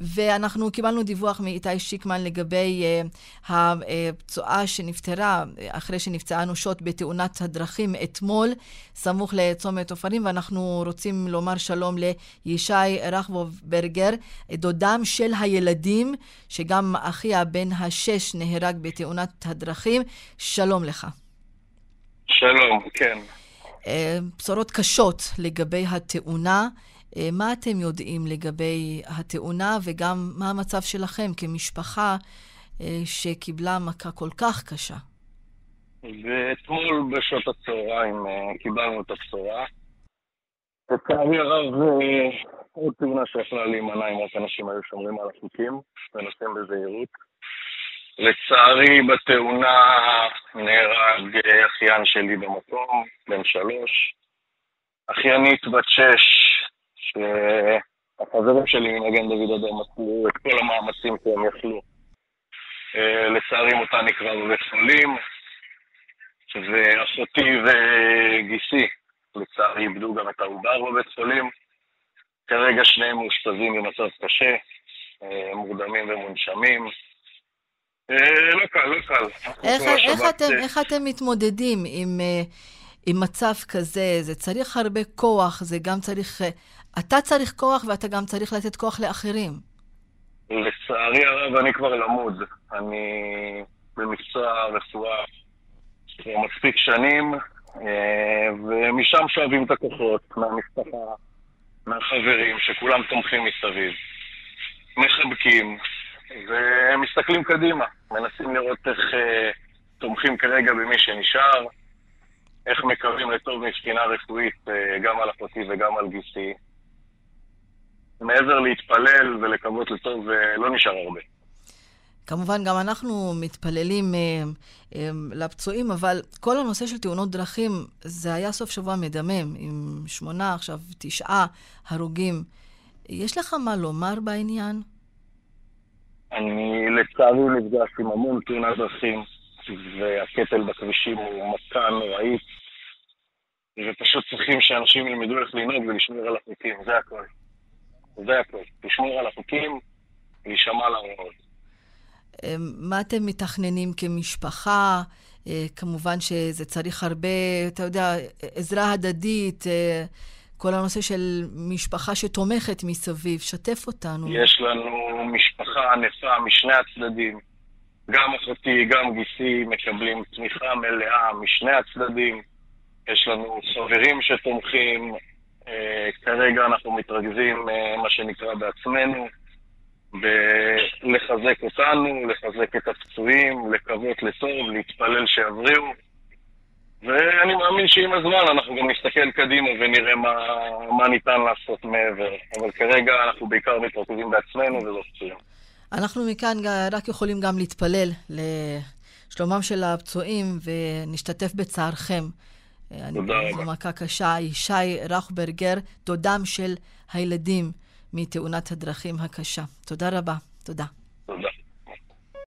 ואנחנו קיבלנו דיווח מאיתי שיקמן לגבי uh, הפצועה שנפטרה אחרי שנפצעה אנושות בתאונת הדרכים אתמול, סמוך לצומת עופרים, ואנחנו רוצים לומר שלום לישי רכבוברגר, דודם של הילדים, שגם אחיה בן השש נהרג בתאונת הדרכים. שלום לך. שלום, כן. אה, בשורות קשות לגבי התאונה. אה, מה אתם יודעים לגבי התאונה וגם מה המצב שלכם כמשפחה אה, שקיבלה מכה כל כך קשה? ואתמול בשעות הצהריים קיבלנו את הבשורה. לצערי הרב, עוד תאונה שיכולה להימנע אם רק אנשים היו שומרים על החוקים ונוסעים בזהירות. לצערי, בתאונה נהרג אחיין שלי במקום, בן שלוש. אחיינית בת שש, שהחברים שלי ממגן דוד אדום עשו את כל המאמצים שהם יכלו. אה, לצערי מותה נקרא בבית חולים, ואחותי וגיסי, לצערי, איבדו גם את העובר בבית חולים. כרגע שניהם מאושפזים במצב קשה, אה, מורדמים ומונשמים. אה, לא קל, לא קל. איך, איך, אתם, איך אתם מתמודדים עם, אה, עם מצב כזה? זה צריך הרבה כוח, זה גם צריך... אה, אתה צריך כוח ואתה גם צריך לתת כוח לאחרים. לצערי הרב, אני כבר למוד. אני במקצוע רפואה מספיק שנים, ומשם שואבים את הכוחות, מהמשפחה, מהחברים, שכולם תומכים מסביב. מחבקים, והם מסתכלים קדימה, מנסים לראות איך אה, תומכים כרגע במי שנשאר, איך מקווים לטוב מבחינה רפואית אה, גם על אחותי וגם על גיסי. מעבר להתפלל ולקוות לטוב, אה, לא נשאר הרבה. כמובן, גם אנחנו מתפללים אה, אה, לפצועים, אבל כל הנושא של תאונות דרכים, זה היה סוף שבוע מדמם, עם שמונה, עכשיו תשעה הרוגים. יש לך מה לומר בעניין? אני לצערי נפגש עם המון תאונת דרכים, והקטל בכבישים הוא מכה נוראית, ופשוט צריכים שאנשים ילמדו איך לנהוג ולשמור על החוקים, זה הכל. זה הכל. לשמור על החוקים, להישמע להוראות. אמ, מה אתם מתכננים כמשפחה? אה, כמובן שזה צריך הרבה, אתה יודע, עזרה הדדית. אה, כל הנושא של משפחה שתומכת מסביב, שתף אותנו. יש לנו משפחה ענפה משני הצדדים. גם אחותי, גם גיסי מקבלים תמיכה מלאה משני הצדדים. יש לנו חברים שתומכים. אה, כרגע אנחנו מתרכזים, אה, מה שנקרא, בעצמנו, בלחזק אותנו, לחזק את הפצועים, לקוות לטוב, להתפלל שיבריאו. ואני מאמין שעם הזמן אנחנו גם נסתכל קדימה ונראה מה, מה ניתן לעשות מעבר. אבל כרגע אנחנו בעיקר מתרכזים בעצמנו וזו פצועים. אנחנו מכאן רק יכולים גם להתפלל לשלומם של הפצועים ונשתתף בצערכם. תודה רבה. זו מכה קשה. ישי רחברגר, דודם של הילדים מתאונת הדרכים הקשה. תודה רבה. תודה.